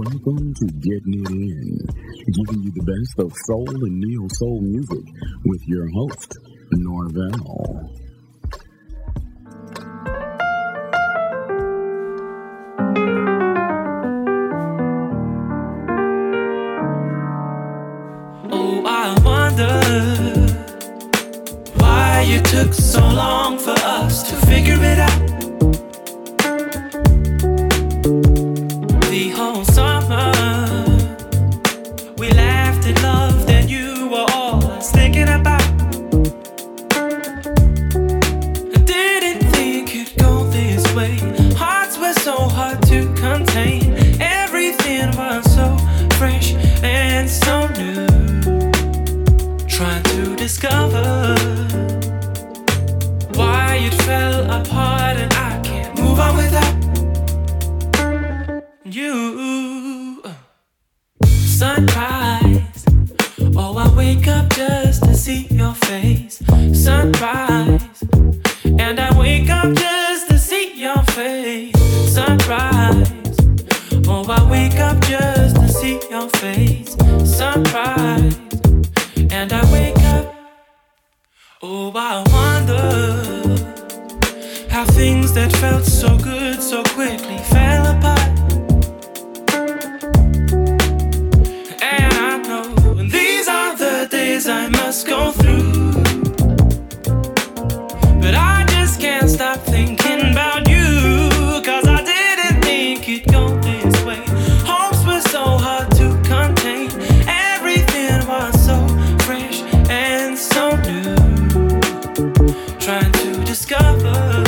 Welcome to Getting It In, giving you the best of soul and neo soul music with your host, Norvell. Oh, I wonder why you took so long. discover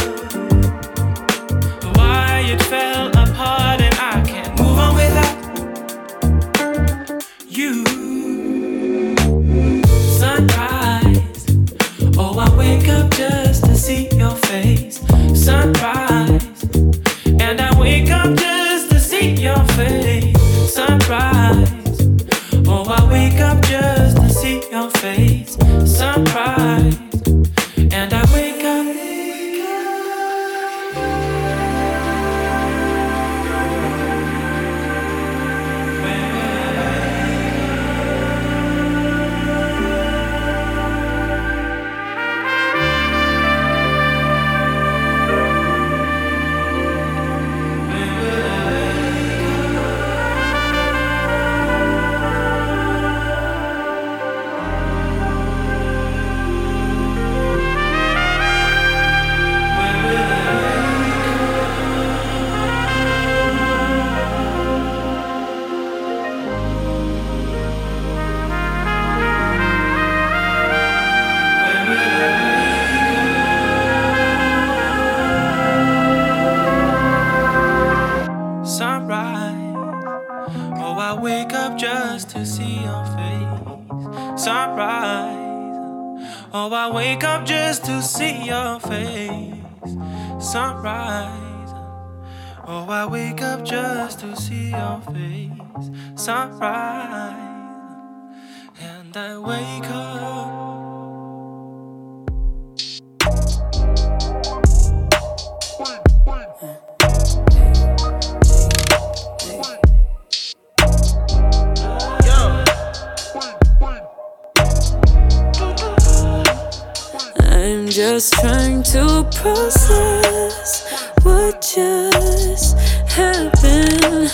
just trying to process what just happened.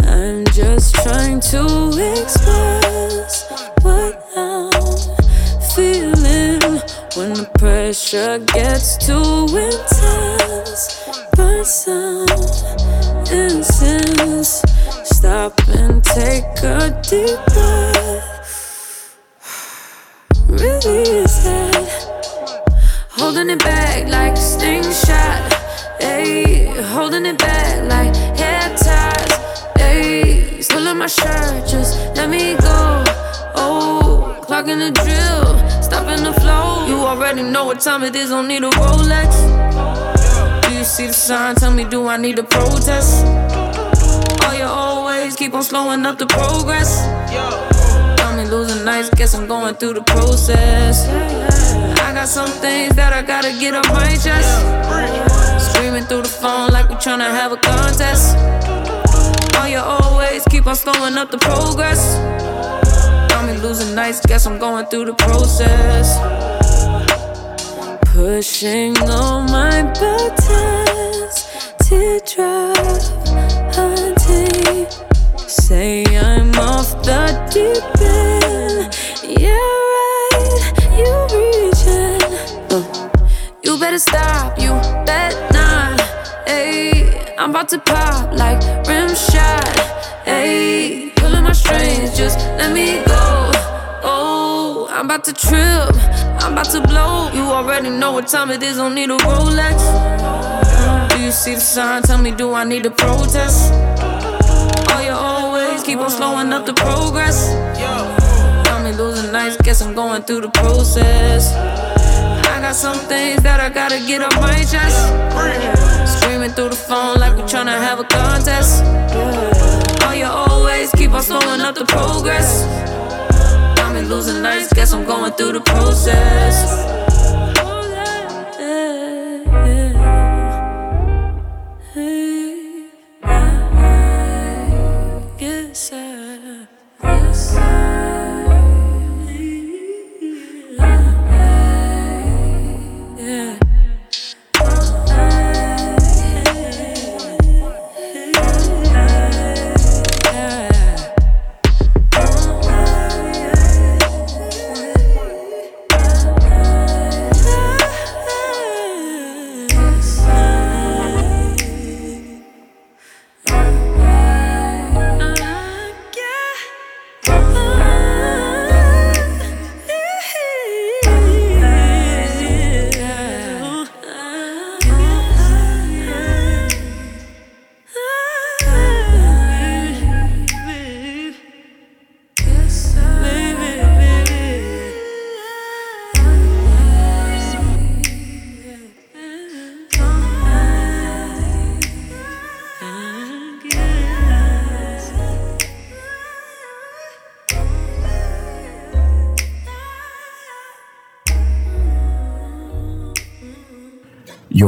I'm just trying to express what I'm feeling when the pressure gets too intense. Burn some incense. Stop and take a deep breath. Really is that? Holding it back like sting shot, Ayy, holding it back like hair ties. Ayy, still my shirt, just let me go. Oh, clocking the drill, stopping the flow. You already know what time it is, don't need a Rolex. Do you see the sign? Tell me, do I need a protest? Oh, you always keep on slowing up the progress nights, guess I'm going through the process. I got some things that I gotta get off my chest. Screaming through the phone like we're trying to have a contest. Oh, you always keep on slowing up the progress. Got me losing nights, guess I'm going through the process. Pushing all my buttons to drive hunting. Say I'm off the deep better stop, you bet not. Hey, I'm about to pop like rim shot. Hey, pulling my strings, just let me go. Oh, I'm about to trip, I'm about to blow. You already know what time it is, don't need a Rolex. Do you see the sign? Tell me, do I need to protest? Oh, you always keep on slowing up the progress. Got me losing nights, guess I'm going through the process. Got some things that I gotta get off my chest. Screaming through the phone like we tryna have a contest. Oh, you always keep on slowing up the progress. Got me losing nights, guess I'm going through the process.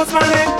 What's my name?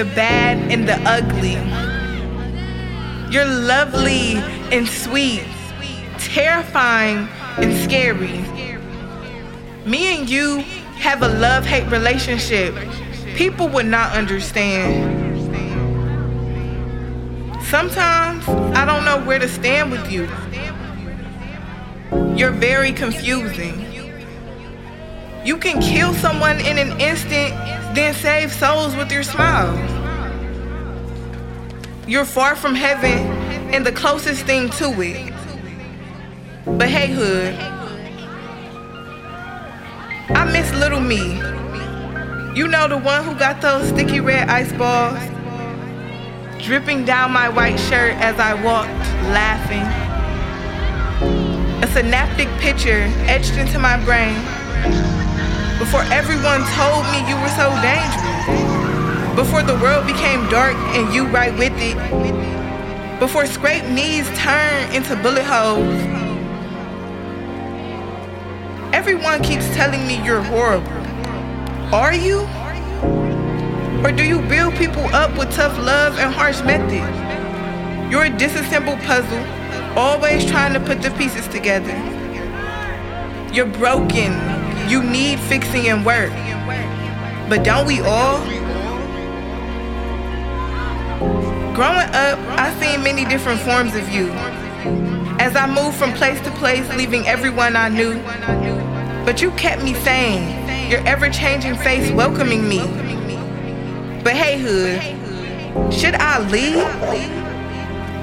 the bad and the ugly. You're lovely and sweet, terrifying and scary. Me and you have a love hate relationship. People would not understand. Sometimes I don't know where to stand with you. You're very confusing. You can kill someone in an instant, then save souls with your smile. You're far from heaven and the closest thing to it. But hey, hood, I miss little me. You know the one who got those sticky red ice balls dripping down my white shirt as I walked, laughing. A synaptic picture etched into my brain before everyone told me you were so dangerous. Before the world became dark and you right with it. Before scraped knees turned into bullet holes. Everyone keeps telling me you're horrible. Are you? Or do you build people up with tough love and harsh methods? You're a disassembled puzzle, always trying to put the pieces together. You're broken. You need fixing and work. But don't we all? Growing up, I've seen many different forms of you. As I moved from place to place, leaving everyone I knew. But you kept me sane, your ever changing face welcoming me. But hey, Hood, should I leave?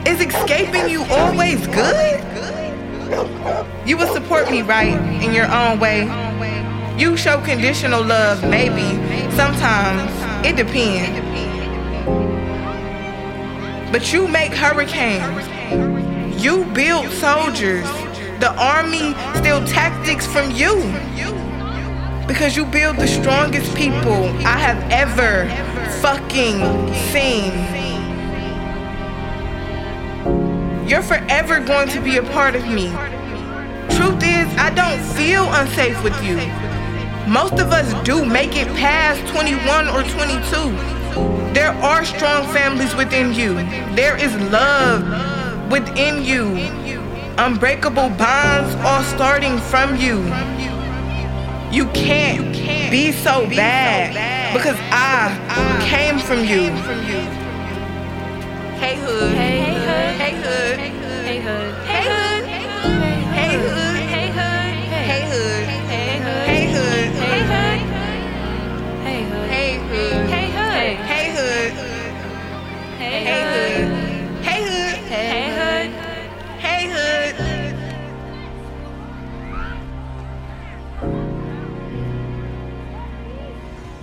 Is escaping you always good? You will support me right in your own way. You show conditional love, maybe. Sometimes. It depends. But you make hurricanes. You build soldiers. The army steal tactics from you. Because you build the strongest people I have ever fucking seen. You're forever going to be a part of me. Truth is, I don't feel unsafe with you. Most of us do make it past 21 or 22. There are strong families within you. There is love within you. Unbreakable bonds all starting from you. You can't be so bad because I came from you. Hey hood. Hey hood. Hey hood. Hey hood. Hey hood.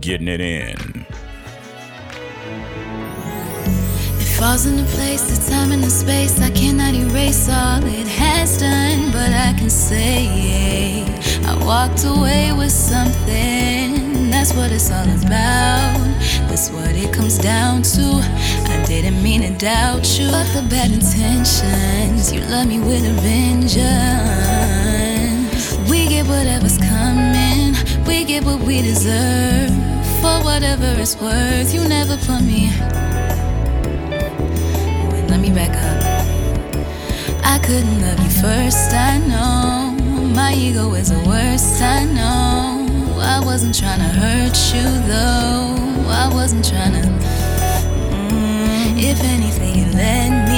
Getting it in. It falls into place, the time and the space. I cannot erase all it has done, but I can say I walked away with something. That's what it's all about. That's what it comes down to. I didn't mean to doubt you, but the bad intentions. You love me with a vengeance. We get whatever's coming. We get what we deserve. For whatever it's worth, you never put me. Wait, let me back up. I couldn't love you first, I know. My ego is the worst, I know. I wasn't trying to hurt you though. I wasn't trying to. Mm, if anything, you let me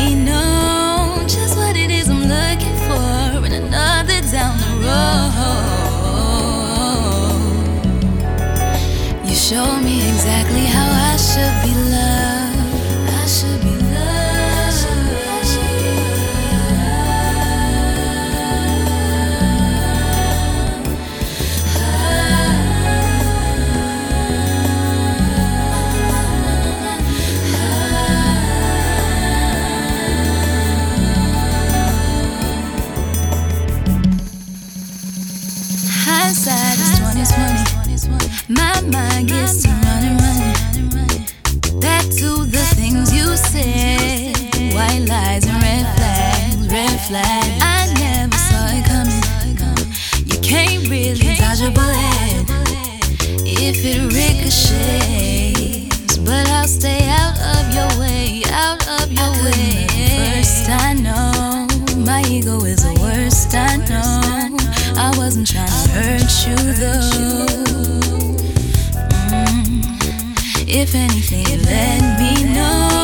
show me exactly ways, but I'll stay out of your way, out of your I way. First, I know my ego is the worst. I know I wasn't trying to hurt you though. Mm. If anything, let me know.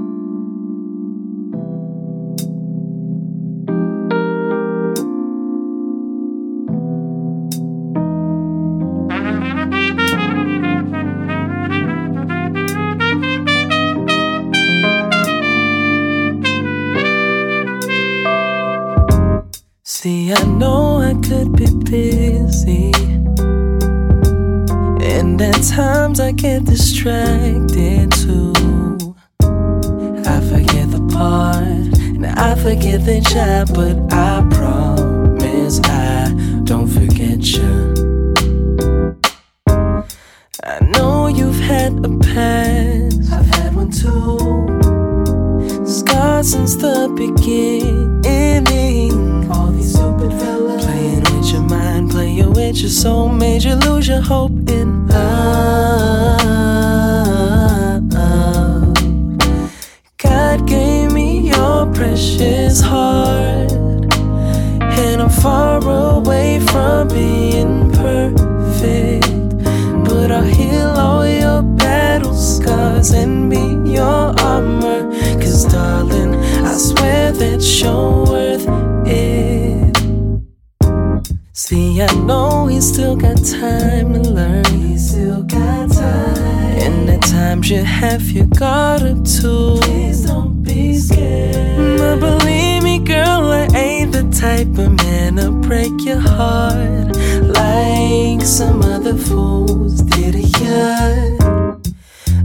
Times you got a guard up too. Please don't be scared. But believe me, girl, I ain't the type of man to break your heart like some other fools did ya.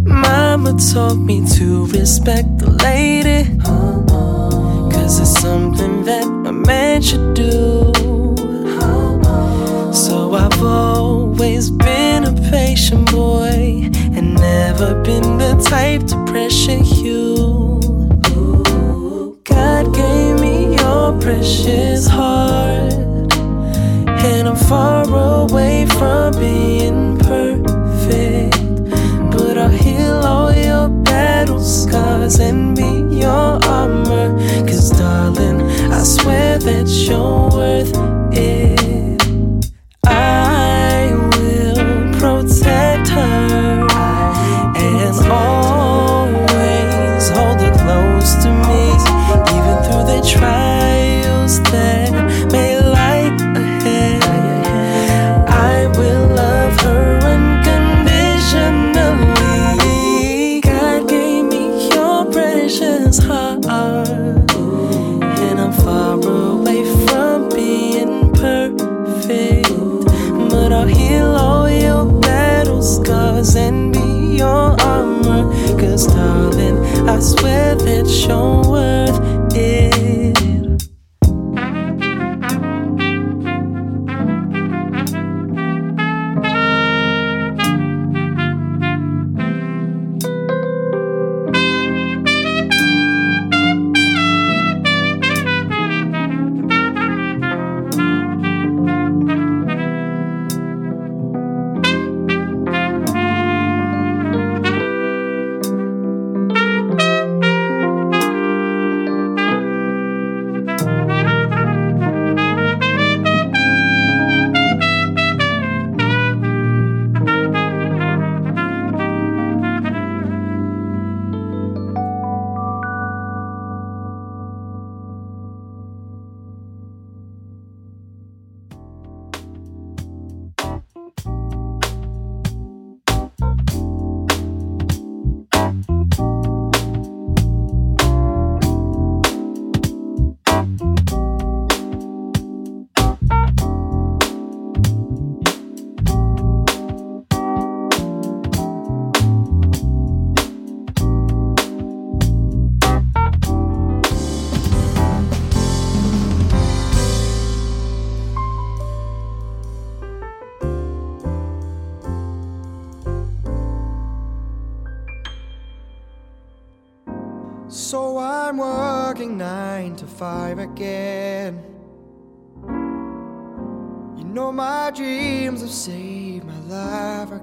Mama taught me to respect the lady. Cause it's something that a man should do. So I've always been a patient boy never been the type to pressure you. God gave me your precious heart, and I'm far away from being perfect. But I'll heal all your battle scars and be your armor. Cause, darling, I swear that you're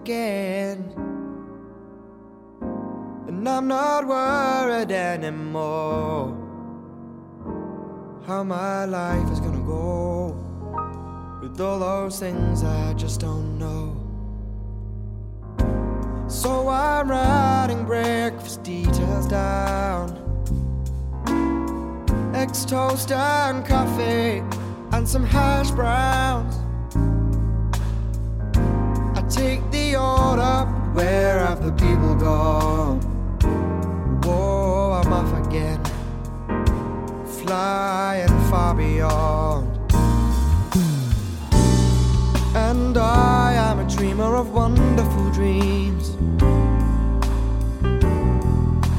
again. And I'm not worried anymore how my life is gonna go with all those things I just don't know. So I'm writing breakfast details down. Eggs, toast, and coffee, and some hash browns. Take the order, where have the people gone? Whoa, I'm off again, flying far beyond. And I am a dreamer of wonderful dreams.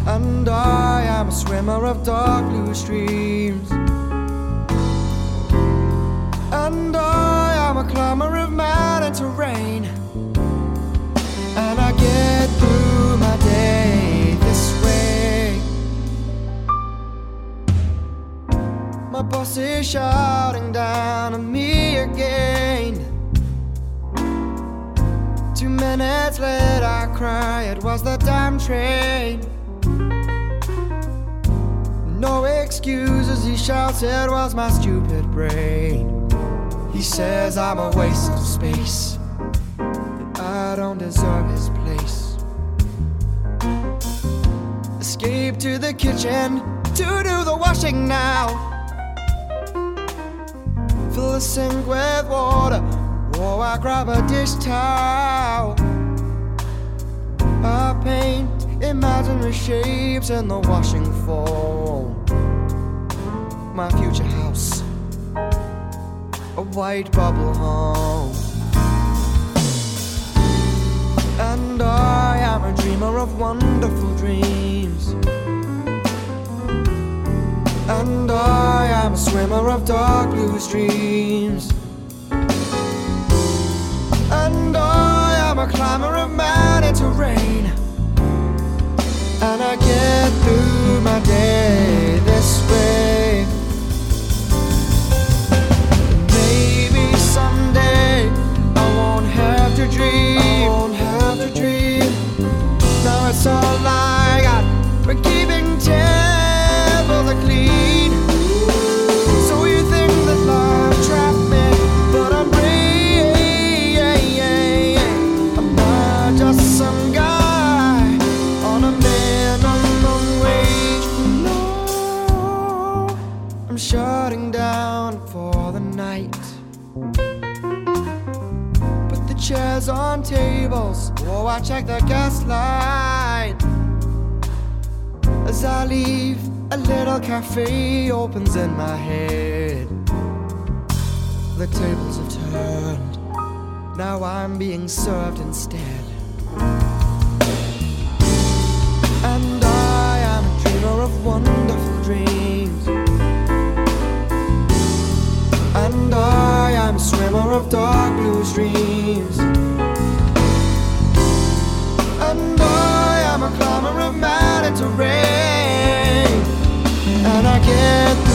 And I am a swimmer of dark blue streams. And I am a climber of mountain terrain. My boss is shouting down on me again. Two minutes later, I cry, it was the damn train. No excuses, he shouts, it was my stupid brain. He says I'm a waste of space, that I don't deserve his place. Escape to the kitchen to do the washing now. The sink with water, or I grab a dish towel. I paint imaginary shapes in the washing foam. My future house, a white bubble home. And I am a dreamer of wonderful dreams. And I am a swimmer of dark blue streams. And I am a climber of mountain terrain. And I get I leave, a little cafe opens in my head. The tables have turned. Now I'm being served instead. And I am a dreamer of wonderful dreams. And I am a swimmer of dark blue streams. And I am a climber of mountain terrain. And I get